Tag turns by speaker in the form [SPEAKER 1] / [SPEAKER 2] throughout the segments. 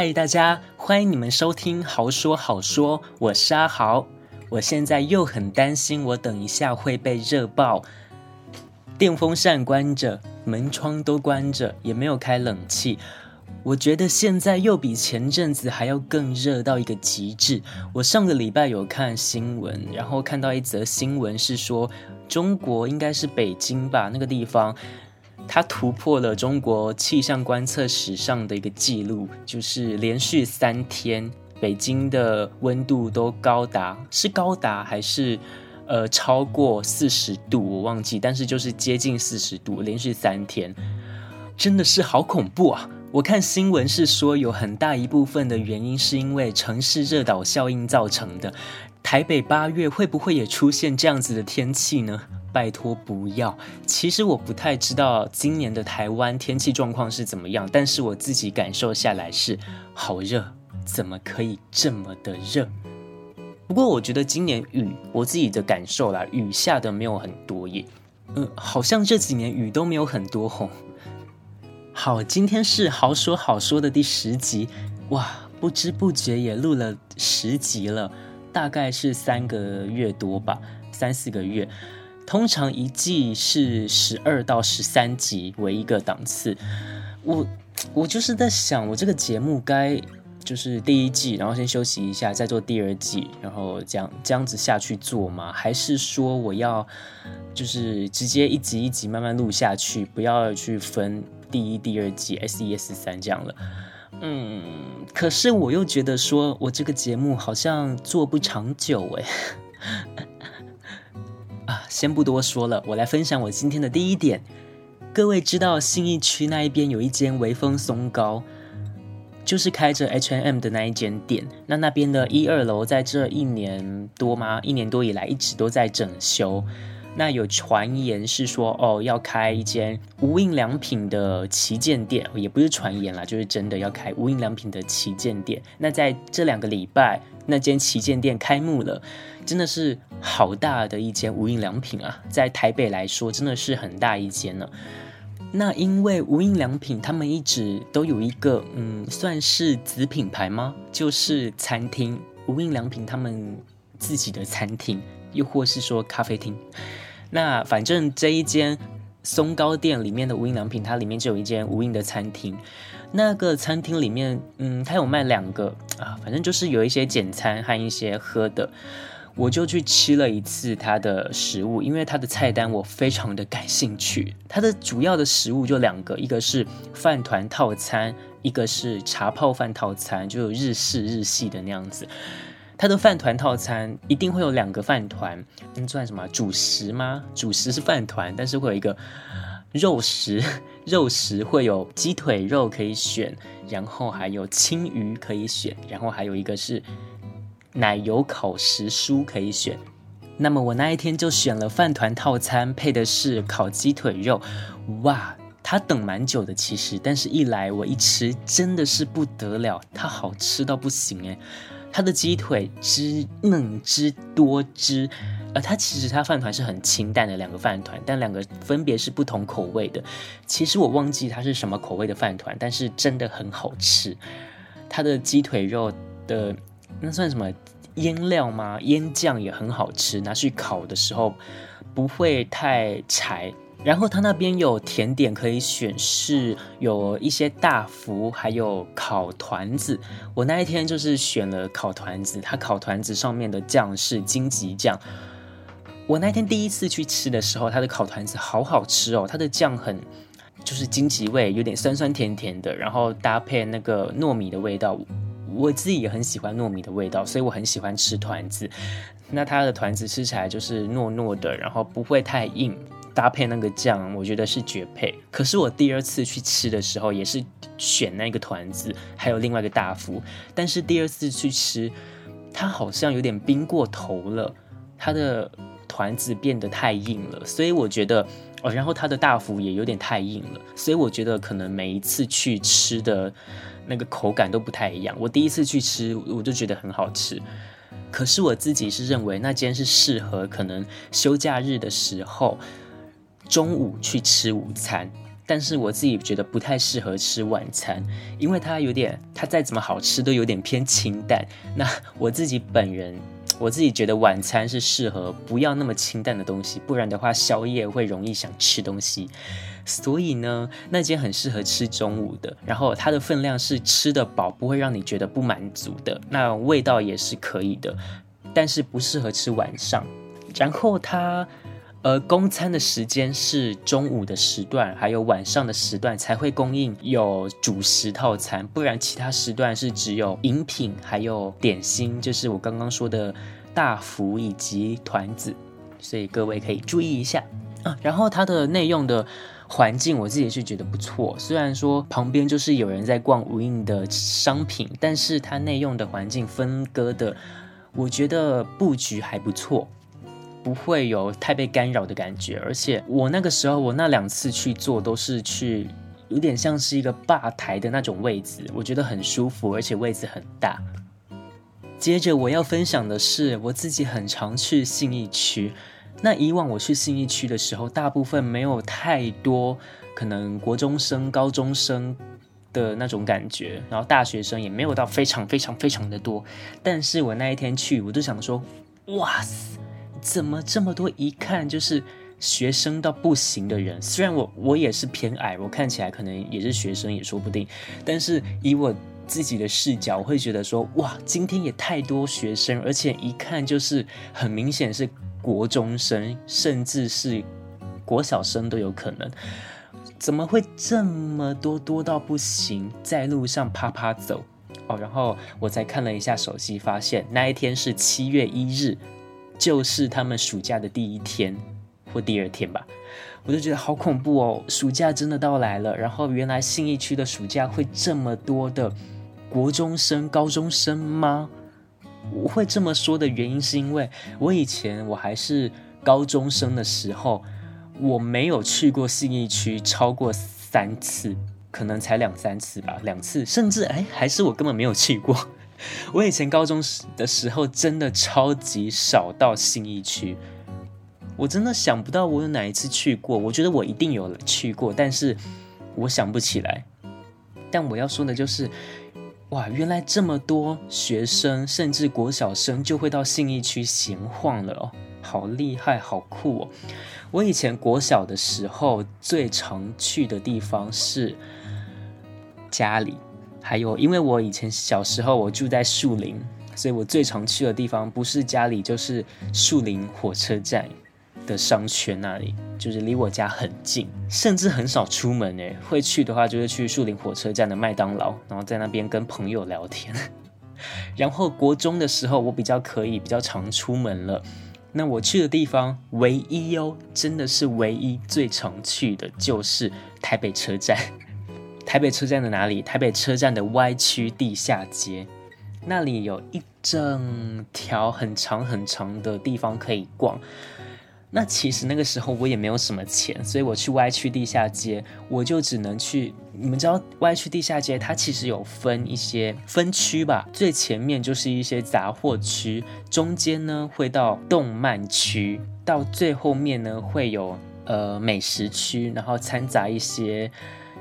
[SPEAKER 1] 嗨，大家欢迎你们收听《豪说好说》，我是阿豪。我现在又很担心，我等一下会被热爆。电风扇关着，门窗都关着，也没有开冷气。我觉得现在又比前阵子还要更热到一个极致。我上个礼拜有看新闻，然后看到一则新闻是说，中国应该是北京吧，那个地方。它突破了中国气象观测史上的一个记录，就是连续三天北京的温度都高达，是高达还是呃超过四十度？我忘记，但是就是接近四十度，连续三天，真的是好恐怖啊！我看新闻是说，有很大一部分的原因是因为城市热岛效应造成的。台北八月会不会也出现这样子的天气呢？拜托不要！其实我不太知道今年的台湾天气状况是怎么样，但是我自己感受下来是好热，怎么可以这么的热？不过我觉得今年雨，我自己的感受啦，雨下的没有很多耶，嗯，好像这几年雨都没有很多吼。好，今天是好说好说的第十集，哇，不知不觉也录了十集了，大概是三个月多吧，三四个月。通常一季是十二到十三集为一个档次，我我就是在想，我这个节目该就是第一季，然后先休息一下，再做第二季，然后这样这样子下去做吗？还是说我要就是直接一集一集慢慢录下去，不要去分第一、第二季 S 一、S 三这样了？嗯，可是我又觉得说我这个节目好像做不长久诶。先不多说了，我来分享我今天的第一点。各位知道信义区那一边有一间微风松糕，就是开着 H&M 的那一间店。那那边的一二楼在这一年多吗？一年多以来一直都在整修。那有传言是说，哦，要开一间无印良品的旗舰店，也不是传言啦，就是真的要开无印良品的旗舰店。那在这两个礼拜，那间旗舰店开幕了。真的是好大的一间无印良品啊，在台北来说真的是很大一间呢。那因为无印良品他们一直都有一个嗯，算是子品牌吗？就是餐厅，无印良品他们自己的餐厅，又或是说咖啡厅。那反正这一间松糕店里面的无印良品，它里面就有一间无印的餐厅。那个餐厅里面，嗯，它有卖两个啊，反正就是有一些简餐和一些喝的。我就去吃了一次它的食物，因为它的菜单我非常的感兴趣。它的主要的食物就两个，一个是饭团套餐，一个是茶泡饭套餐，就有日式日系的那样子。它的饭团套餐一定会有两个饭团，那算什么主食吗？主食是饭团，但是会有一个肉食，肉食会有鸡腿肉可以选，然后还有青鱼可以选，然后还有一个是。奶油烤时蔬可以选，那么我那一天就选了饭团套餐，配的是烤鸡腿肉。哇，它等蛮久的其实，但是一来我一吃真的是不得了，它好吃到不行诶。它的鸡腿汁嫩汁多汁，而它其实它饭团是很清淡的两个饭团，但两个分别是不同口味的。其实我忘记它是什么口味的饭团，但是真的很好吃。它的鸡腿肉的。那算什么腌料吗？腌酱也很好吃，拿去烤的时候不会太柴。然后他那边有甜点可以选，是有一些大福，还有烤团子。我那一天就是选了烤团子，它烤团子上面的酱是金桔酱。我那天第一次去吃的时候，它的烤团子好好吃哦，它的酱很就是金桔味，有点酸酸甜甜的，然后搭配那个糯米的味道。我自己也很喜欢糯米的味道，所以我很喜欢吃团子。那它的团子吃起来就是糯糯的，然后不会太硬，搭配那个酱，我觉得是绝配。可是我第二次去吃的时候，也是选那个团子，还有另外一个大福。但是第二次去吃，它好像有点冰过头了，它的团子变得太硬了，所以我觉得哦，然后它的大福也有点太硬了，所以我觉得可能每一次去吃的。那个口感都不太一样。我第一次去吃，我就觉得很好吃。可是我自己是认为那间是适合可能休假日的时候中午去吃午餐。但是我自己觉得不太适合吃晚餐，因为它有点，它再怎么好吃都有点偏清淡。那我自己本人，我自己觉得晚餐是适合不要那么清淡的东西，不然的话宵夜会容易想吃东西。所以呢，那间很适合吃中午的，然后它的分量是吃得饱，不会让你觉得不满足的，那味道也是可以的，但是不适合吃晚上。然后它。而供餐的时间是中午的时段，还有晚上的时段才会供应有主食套餐，不然其他时段是只有饮品，还有点心，就是我刚刚说的大福以及团子，所以各位可以注意一下啊。然后它的内用的环境，我自己是觉得不错，虽然说旁边就是有人在逛无印的商品，但是它内用的环境分割的，我觉得布局还不错。不会有太被干扰的感觉，而且我那个时候，我那两次去坐都是去，有点像是一个吧台的那种位置，我觉得很舒服，而且位置很大。接着我要分享的是，我自己很常去信义区。那以往我去信义区的时候，大部分没有太多可能国中生、高中生的那种感觉，然后大学生也没有到非常非常非常的多。但是我那一天去，我就想说，哇塞！怎么这么多？一看就是学生到不行的人。虽然我我也是偏矮，我看起来可能也是学生也说不定。但是以我自己的视角，我会觉得说，哇，今天也太多学生，而且一看就是很明显是国中生，甚至是国小生都有可能。怎么会这么多？多到不行，在路上啪啪走哦。然后我才看了一下手机，发现那一天是七月一日。就是他们暑假的第一天或第二天吧，我就觉得好恐怖哦！暑假真的到来了，然后原来信义区的暑假会这么多的国中生、高中生吗？我会这么说的原因是因为我以前我还是高中生的时候，我没有去过信义区超过三次，可能才两三次吧，两次，甚至哎，还是我根本没有去过。我以前高中时的时候，真的超级少到信义区，我真的想不到我有哪一次去过。我觉得我一定有去过，但是我想不起来。但我要说的就是，哇，原来这么多学生，甚至国小生就会到信义区闲晃了哦，好厉害，好酷哦！我以前国小的时候最常去的地方是家里。还有，因为我以前小时候我住在树林，所以我最常去的地方不是家里，就是树林火车站的商圈那里，就是离我家很近，甚至很少出门诶。会去的话，就是去树林火车站的麦当劳，然后在那边跟朋友聊天。然后国中的时候，我比较可以比较常出门了。那我去的地方唯一哦，真的是唯一最常去的就是台北车站。台北车站的哪里？台北车站的 Y 区地下街，那里有一整条很长很长的地方可以逛。那其实那个时候我也没有什么钱，所以我去 Y 区地下街，我就只能去。你们知道 Y 区地下街它其实有分一些分区吧？最前面就是一些杂货区，中间呢会到动漫区，到最后面呢会有呃美食区，然后掺杂一些。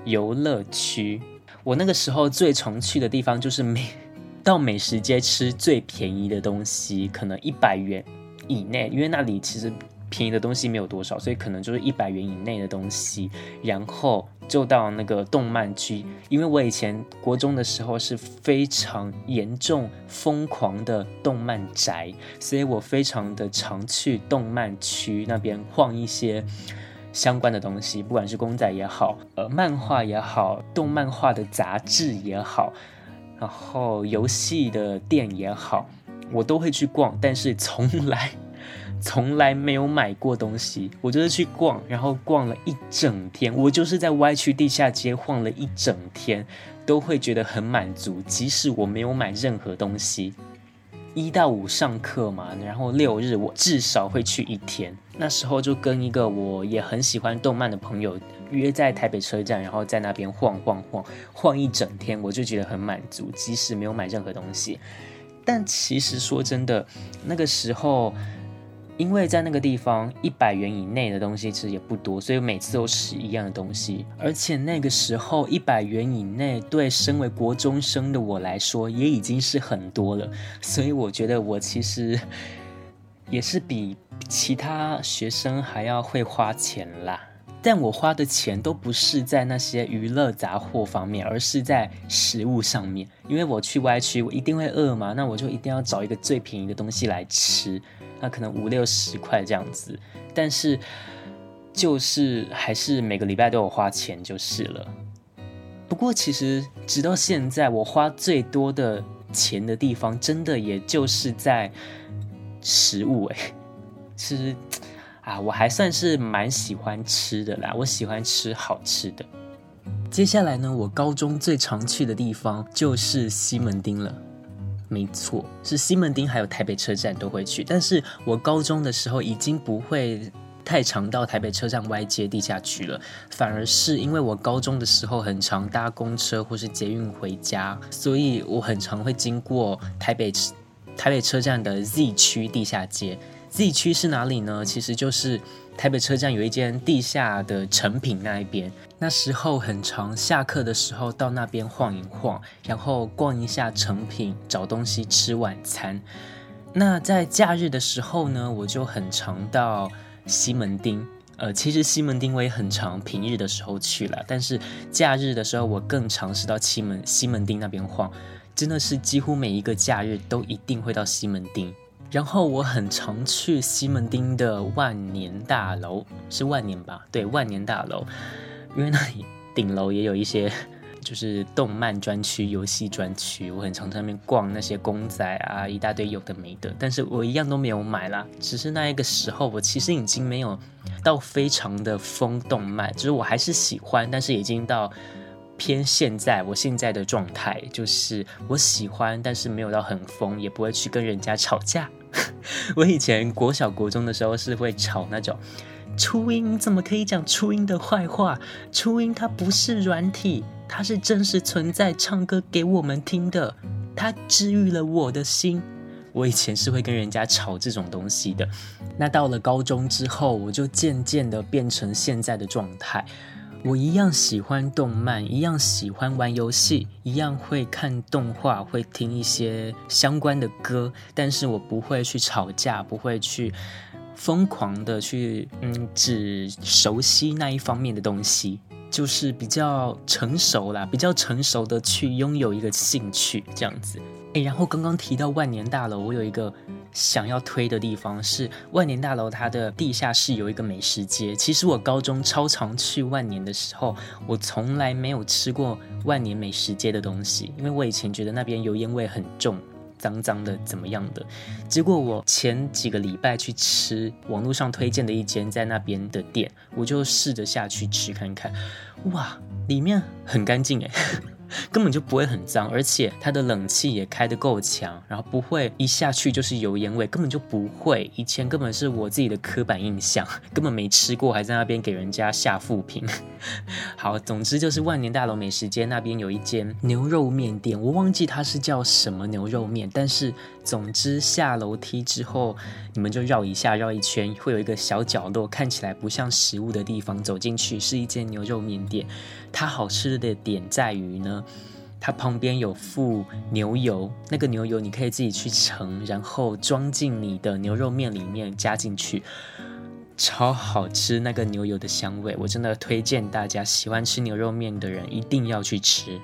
[SPEAKER 1] 游乐区，我那个时候最常去的地方就是美 到美食街吃最便宜的东西，可能一百元以内，因为那里其实便宜的东西没有多少，所以可能就是一百元以内的东西。然后就到那个动漫区，因为我以前国中的时候是非常严重疯狂的动漫宅，所以我非常的常去动漫区那边晃一些。相关的东西，不管是公仔也好，呃，漫画也好，动漫画的杂志也好，然后游戏的店也好，我都会去逛，但是从来 从来没有买过东西。我就是去逛，然后逛了一整天，我就是在 Y 区地下街晃了一整天，都会觉得很满足，即使我没有买任何东西。一到五上课嘛，然后六日我至少会去一天。那时候就跟一个我也很喜欢动漫的朋友约在台北车站，然后在那边晃晃晃晃一整天，我就觉得很满足，即使没有买任何东西。但其实说真的，那个时候因为在那个地方一百元以内的东西其实也不多，所以每次都吃一样的东西。而且那个时候一百元以内对身为国中生的我来说也已经是很多了，所以我觉得我其实也是比其他学生还要会花钱啦。但我花的钱都不是在那些娱乐杂货方面，而是在食物上面。因为我去 Y 区，我一定会饿嘛，那我就一定要找一个最便宜的东西来吃，那可能五六十块这样子。但是就是还是每个礼拜都有花钱就是了。不过其实直到现在，我花最多的钱的地方，真的也就是在食物诶，其实。啊，我还算是蛮喜欢吃的啦，我喜欢吃好吃的。接下来呢，我高中最常去的地方就是西门町了。没错，是西门町，还有台北车站都会去。但是我高中的时候已经不会太常到台北车站 Y 街地下区了，反而是因为我高中的时候很常搭公车或是捷运回家，所以我很常会经过台北台北车站的 Z 区地下街。Z 区是哪里呢？其实就是台北车站有一间地下的诚品那一边。那时候很常，下课的时候到那边晃一晃，然后逛一下诚品，找东西吃晚餐。那在假日的时候呢，我就很常到西门町。呃，其实西门町我也很常平日的时候去了，但是假日的时候我更常是到西门西门町那边晃，真的是几乎每一个假日都一定会到西门町。然后我很常去西门町的万年大楼，是万年吧？对，万年大楼，因为那里顶楼也有一些 就是动漫专区、游戏专区，我很常在那边逛那些公仔啊，一大堆有的没的，但是我一样都没有买啦。只是那一个时候，我其实已经没有到非常的疯动漫，就是我还是喜欢，但是已经到。偏现在，我现在的状态就是我喜欢，但是没有到很疯，也不会去跟人家吵架。我以前国小国中的时候是会吵那种，初音怎么可以讲初音的坏话？初音它不是软体，它是真实存在，唱歌给我们听的，它治愈了我的心。我以前是会跟人家吵这种东西的。那到了高中之后，我就渐渐的变成现在的状态。我一样喜欢动漫，一样喜欢玩游戏，一样会看动画，会听一些相关的歌，但是我不会去吵架，不会去疯狂的去，嗯，只熟悉那一方面的东西，就是比较成熟啦，比较成熟的去拥有一个兴趣这样子。诶，然后刚刚提到万年大楼，我有一个。想要推的地方是万年大楼，它的地下室有一个美食街。其实我高中超常去万年的时候，我从来没有吃过万年美食街的东西，因为我以前觉得那边油烟味很重，脏脏的，怎么样的。结果我前几个礼拜去吃网络上推荐的一间在那边的店，我就试着下去吃看看，哇，里面很干净诶。根本就不会很脏，而且它的冷气也开得够强，然后不会一下去就是油烟味，根本就不会。以前根本是我自己的刻板印象，根本没吃过，还在那边给人家下负评。好，总之就是万年大楼美食街那边有一间牛肉面店，我忘记它是叫什么牛肉面，但是总之下楼梯之后，你们就绕一下，绕一圈，会有一个小角落，看起来不像食物的地方，走进去是一间牛肉面店。它好吃的点在于呢，它旁边有附牛油，那个牛油你可以自己去盛，然后装进你的牛肉面里面加进去，超好吃。那个牛油的香味，我真的推荐大家喜欢吃牛肉面的人一定要去吃。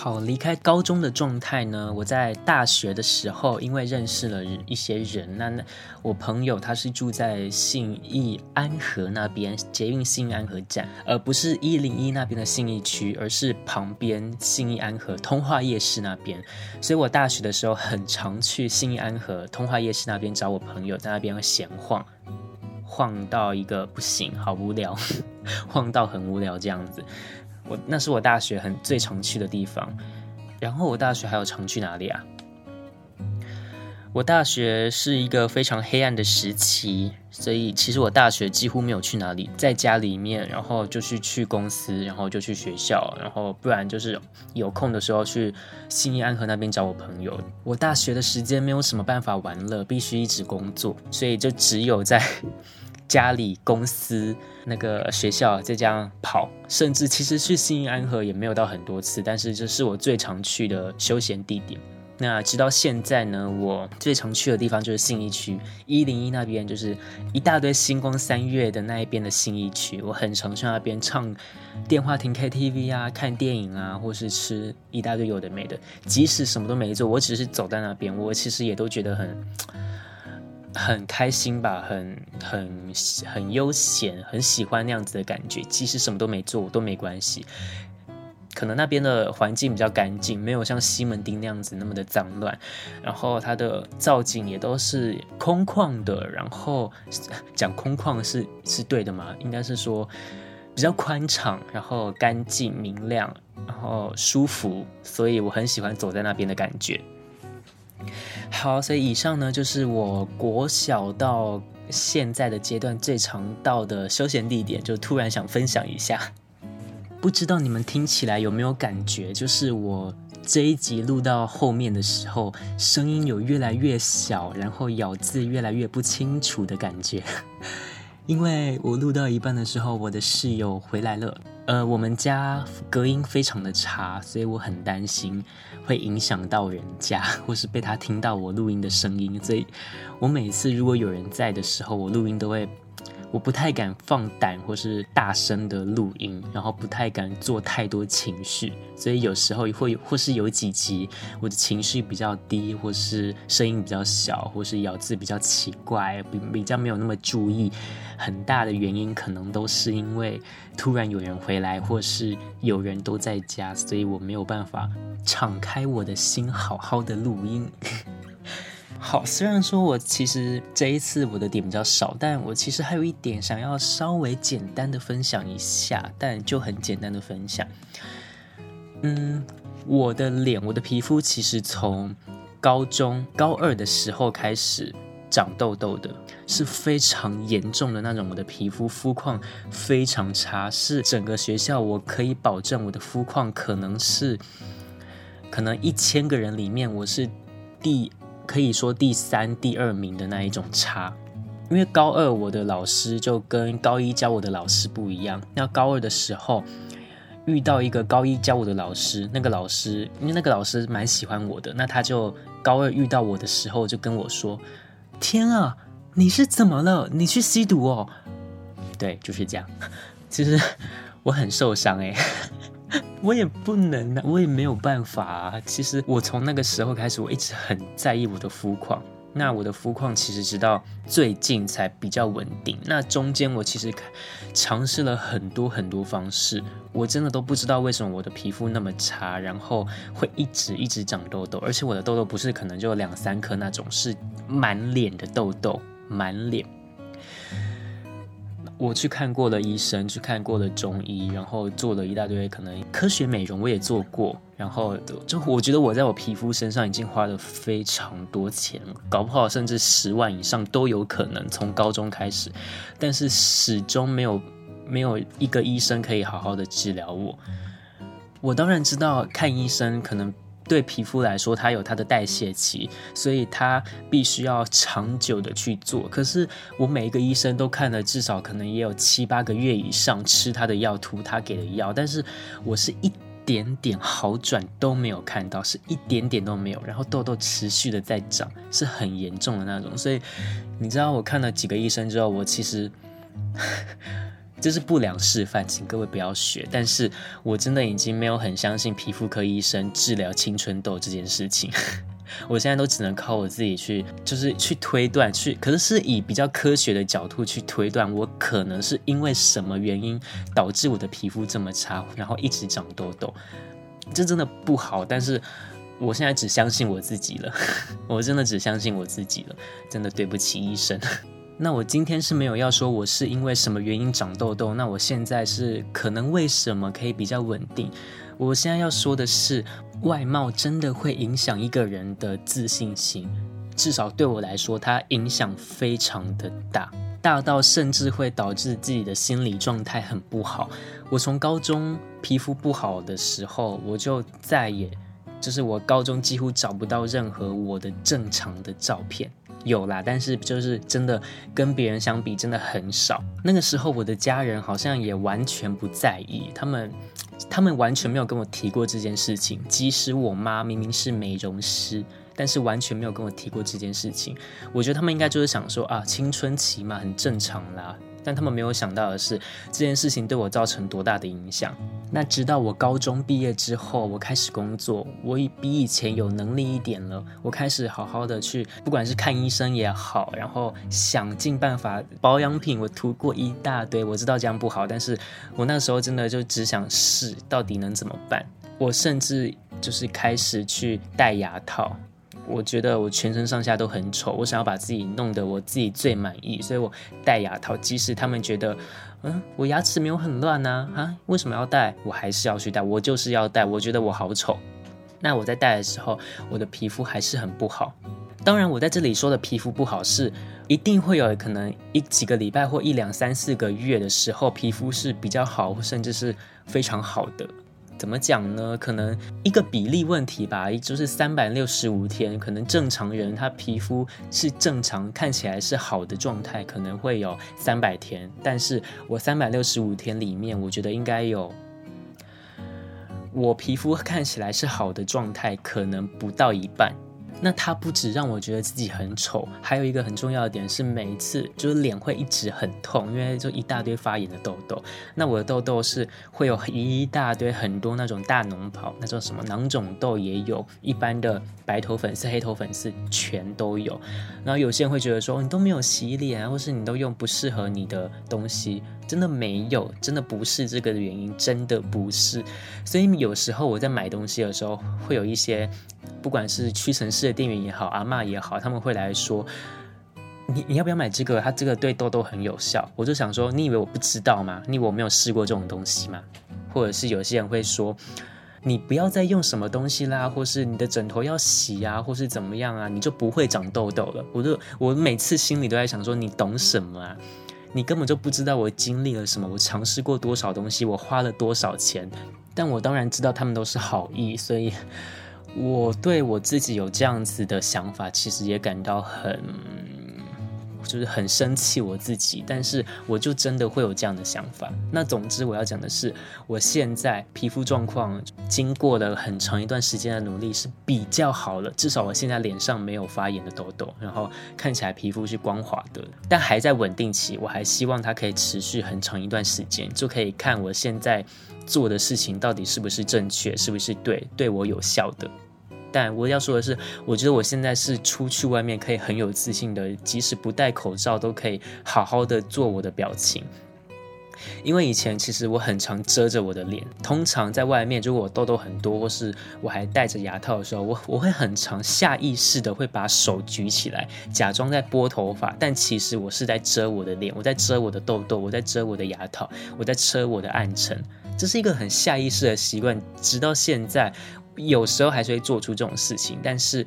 [SPEAKER 1] 好，离开高中的状态呢，我在大学的时候，因为认识了一些人，那那我朋友他是住在信义安和那边，捷运信义安和站，而不是一零一那边的信义区，而是旁边信义安和通化夜市那边，所以我大学的时候很常去信义安和通化夜市那边找我朋友，在那边闲晃，晃到一个不行，好无聊，晃到很无聊这样子。我那是我大学很最常去的地方，然后我大学还有常去哪里啊？我大学是一个非常黑暗的时期，所以其实我大学几乎没有去哪里，在家里面，然后就是去公司，然后就去学校，然后不然就是有空的时候去新义安和那边找我朋友。我大学的时间没有什么办法玩乐，必须一直工作，所以就只有在家里、公司、那个学校就这样跑，甚至其实去信义安和也没有到很多次，但是这是我最常去的休闲地点。那直到现在呢，我最常去的地方就是信义区一零一那边，就是一大堆星光三月的那一边的信义区。我很常去那边唱电话亭 KTV 啊，看电影啊，或是吃一大堆有的没的。即使什么都没做，我只是走在那边，我其实也都觉得很很开心吧，很很很悠闲，很喜欢那样子的感觉。即使什么都没做，都没关系。可能那边的环境比较干净，没有像西门町那样子那么的脏乱，然后它的造景也都是空旷的，然后 讲空旷是是对的吗？应该是说比较宽敞，然后干净明亮，然后舒服，所以我很喜欢走在那边的感觉。好，所以以上呢就是我国小到现在的阶段最常到的休闲地点，就突然想分享一下。不知道你们听起来有没有感觉？就是我这一集录到后面的时候，声音有越来越小，然后咬字越来越不清楚的感觉。因为我录到一半的时候，我的室友回来了。呃，我们家隔音非常的差，所以我很担心会影响到人家，或是被他听到我录音的声音。所以我每次如果有人在的时候，我录音都会。我不太敢放胆或是大声的录音，然后不太敢做太多情绪，所以有时候会或是有几集我的情绪比较低，或是声音比较小，或是咬字比较奇怪，比比较没有那么注意。很大的原因可能都是因为突然有人回来，或是有人都在家，所以我没有办法敞开我的心，好好的录音。好，虽然说我其实这一次我的点比较少，但我其实还有一点想要稍微简单的分享一下，但就很简单的分享。嗯，我的脸，我的皮肤其实从高中高二的时候开始长痘痘的，是非常严重的那种。我的皮肤肤况非常差，是整个学校我可以保证我的肤况可能是，可能一千个人里面我是第。可以说第三、第二名的那一种差，因为高二我的老师就跟高一教我的老师不一样。那高二的时候遇到一个高一教我的老师，那个老师因为那个老师蛮喜欢我的，那他就高二遇到我的时候就跟我说：“天啊，你是怎么了？你去吸毒哦？”对，就是这样。其实我很受伤诶。我也不能啊，我也没有办法啊。其实我从那个时候开始，我一直很在意我的肤况。那我的肤况其实直到最近才比较稳定。那中间我其实尝试了很多很多方式，我真的都不知道为什么我的皮肤那么差，然后会一直一直长痘痘，而且我的痘痘不是可能就两三颗那种，是满脸的痘痘，满脸。我去看过了医生，去看过了中医，然后做了一大堆可能科学美容，我也做过。然后就我觉得我在我皮肤身上已经花了非常多钱了，搞不好甚至十万以上都有可能。从高中开始，但是始终没有没有一个医生可以好好的治疗我。我当然知道看医生可能。对皮肤来说，它有它的代谢期，所以它必须要长久的去做。可是我每一个医生都看了，至少可能也有七八个月以上，吃他的药，涂他给的药，但是我是一点点好转都没有看到，是一点点都没有，然后痘痘持续的在长，是很严重的那种。所以你知道，我看了几个医生之后，我其实。这是不良示范，请各位不要学。但是我真的已经没有很相信皮肤科医生治疗青春痘这件事情。我现在都只能靠我自己去，就是去推断，去，可是是以比较科学的角度去推断，我可能是因为什么原因导致我的皮肤这么差，然后一直长痘痘。这真的不好，但是我现在只相信我自己了。我真的只相信我自己了，真的对不起医生。那我今天是没有要说我是因为什么原因长痘痘，那我现在是可能为什么可以比较稳定？我现在要说的是，外貌真的会影响一个人的自信心，至少对我来说，它影响非常的大，大到甚至会导致自己的心理状态很不好。我从高中皮肤不好的时候，我就再也，就是我高中几乎找不到任何我的正常的照片。有啦，但是就是真的跟别人相比，真的很少。那个时候，我的家人好像也完全不在意，他们他们完全没有跟我提过这件事情。即使我妈明明是美容师，但是完全没有跟我提过这件事情。我觉得他们应该就是想说啊，青春期嘛，很正常啦。但他们没有想到的是，这件事情对我造成多大的影响。那直到我高中毕业之后，我开始工作，我比以前有能力一点了。我开始好好的去，不管是看医生也好，然后想尽办法保养品，我涂过一大堆。我知道这样不好，但是我那时候真的就只想试，到底能怎么办。我甚至就是开始去戴牙套。我觉得我全身上下都很丑，我想要把自己弄得我自己最满意，所以我戴牙套。即使他们觉得，嗯，我牙齿没有很乱啊，啊，为什么要戴？我还是要去戴，我就是要戴。我觉得我好丑。那我在戴的时候，我的皮肤还是很不好。当然，我在这里说的皮肤不好，是一定会有可能一几个礼拜或一两三四个月的时候，皮肤是比较好，甚至是非常好的。怎么讲呢？可能一个比例问题吧，也就是三百六十五天，可能正常人他皮肤是正常，看起来是好的状态，可能会有三百天。但是我三百六十五天里面，我觉得应该有我皮肤看起来是好的状态，可能不到一半。那它不止让我觉得自己很丑，还有一个很重要的点是，每一次就是脸会一直很痛，因为就一大堆发炎的痘痘。那我的痘痘是会有一大堆很多那种大脓泡，那种什么囊肿痘也有，一般的白头粉刺、黑头粉刺全都有。然后有些人会觉得说，你都没有洗脸，或是你都用不适合你的东西。真的没有，真的不是这个的原因，真的不是。所以有时候我在买东西的时候，会有一些，不管是屈臣氏的店员也好，阿嬷也好，他们会来说，你你要不要买这个？它这个对痘痘很有效。我就想说，你以为我不知道吗？你以为我没有试过这种东西吗？或者是有些人会说，你不要再用什么东西啦，或是你的枕头要洗啊，或是怎么样啊，你就不会长痘痘了。我就我每次心里都在想说，你懂什么啊？你根本就不知道我经历了什么，我尝试过多少东西，我花了多少钱，但我当然知道他们都是好意，所以我对我自己有这样子的想法，其实也感到很。就是很生气我自己，但是我就真的会有这样的想法。那总之我要讲的是，我现在皮肤状况经过了很长一段时间的努力是比较好了，至少我现在脸上没有发炎的痘痘，然后看起来皮肤是光滑的，但还在稳定期。我还希望它可以持续很长一段时间，就可以看我现在做的事情到底是不是正确，是不是对，对我有效的。但我要说的是，我觉得我现在是出去外面可以很有自信的，即使不戴口罩都可以好好的做我的表情。因为以前其实我很常遮着我的脸，通常在外面如果我痘痘很多，或是我还戴着牙套的时候，我我会很常下意识的会把手举起来，假装在拨头发，但其实我是在遮我的脸，我在遮我的痘痘，我在遮我的牙套，我在遮我的暗沉，这是一个很下意识的习惯，直到现在。有时候还是会做出这种事情，但是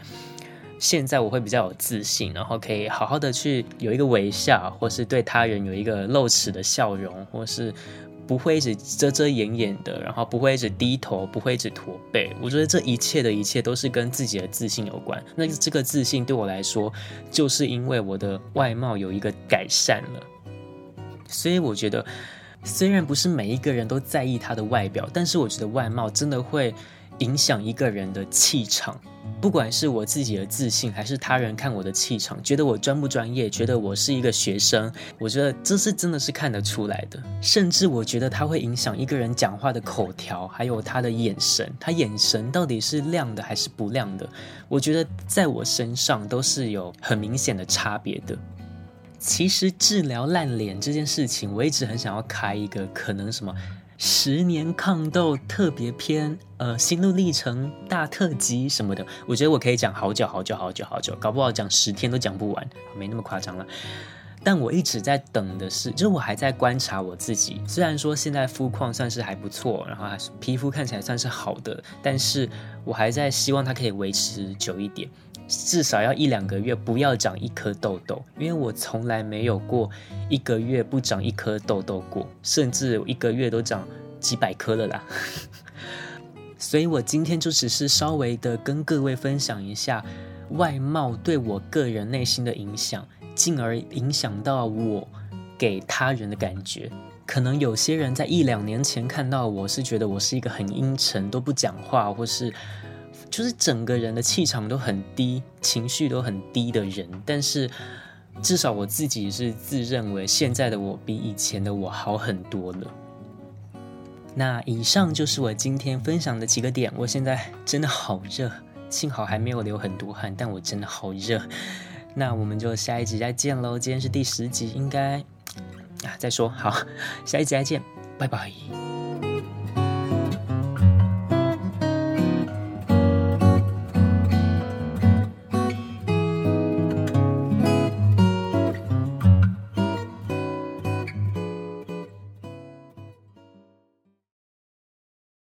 [SPEAKER 1] 现在我会比较有自信，然后可以好好的去有一个微笑，或是对他人有一个露齿的笑容，或是不会一直遮遮掩掩的，然后不会一直低头，不会一直驼背。我觉得这一切的一切都是跟自己的自信有关。那这个自信对我来说，就是因为我的外貌有一个改善了，所以我觉得虽然不是每一个人都在意他的外表，但是我觉得外貌真的会。影响一个人的气场，不管是我自己的自信，还是他人看我的气场，觉得我专不专业，觉得我是一个学生，我觉得这是真的是看得出来的。甚至我觉得他会影响一个人讲话的口条，还有他的眼神，他眼神到底是亮的还是不亮的，我觉得在我身上都是有很明显的差别的。其实治疗烂脸这件事情，我一直很想要开一个可能什么。十年抗痘特别篇，呃，心路历程大特辑什么的，我觉得我可以讲好久好久好久好久，搞不好讲十天都讲不完，没那么夸张了。但我一直在等的是，就是我还在观察我自己。虽然说现在肤况算是还不错，然后皮肤看起来算是好的，但是我还在希望它可以维持久一点。至少要一两个月不要长一颗痘痘，因为我从来没有过一个月不长一颗痘痘过，甚至一个月都长几百颗了啦。所以我今天就只是稍微的跟各位分享一下外貌对我个人内心的影响，进而影响到我给他人的感觉。可能有些人在一两年前看到我是觉得我是一个很阴沉，都不讲话，或是就是整个人的气场都很低，情绪都很低的人。但是至少我自己是自认为现在的我比以前的我好很多了。那以上就是我今天分享的几个点。我现在真的好热，幸好还没有流很多汗，但我真的好热。那我们就下一集再见喽。今天是第十集，应该。啊，再说好，下一集再见，拜拜。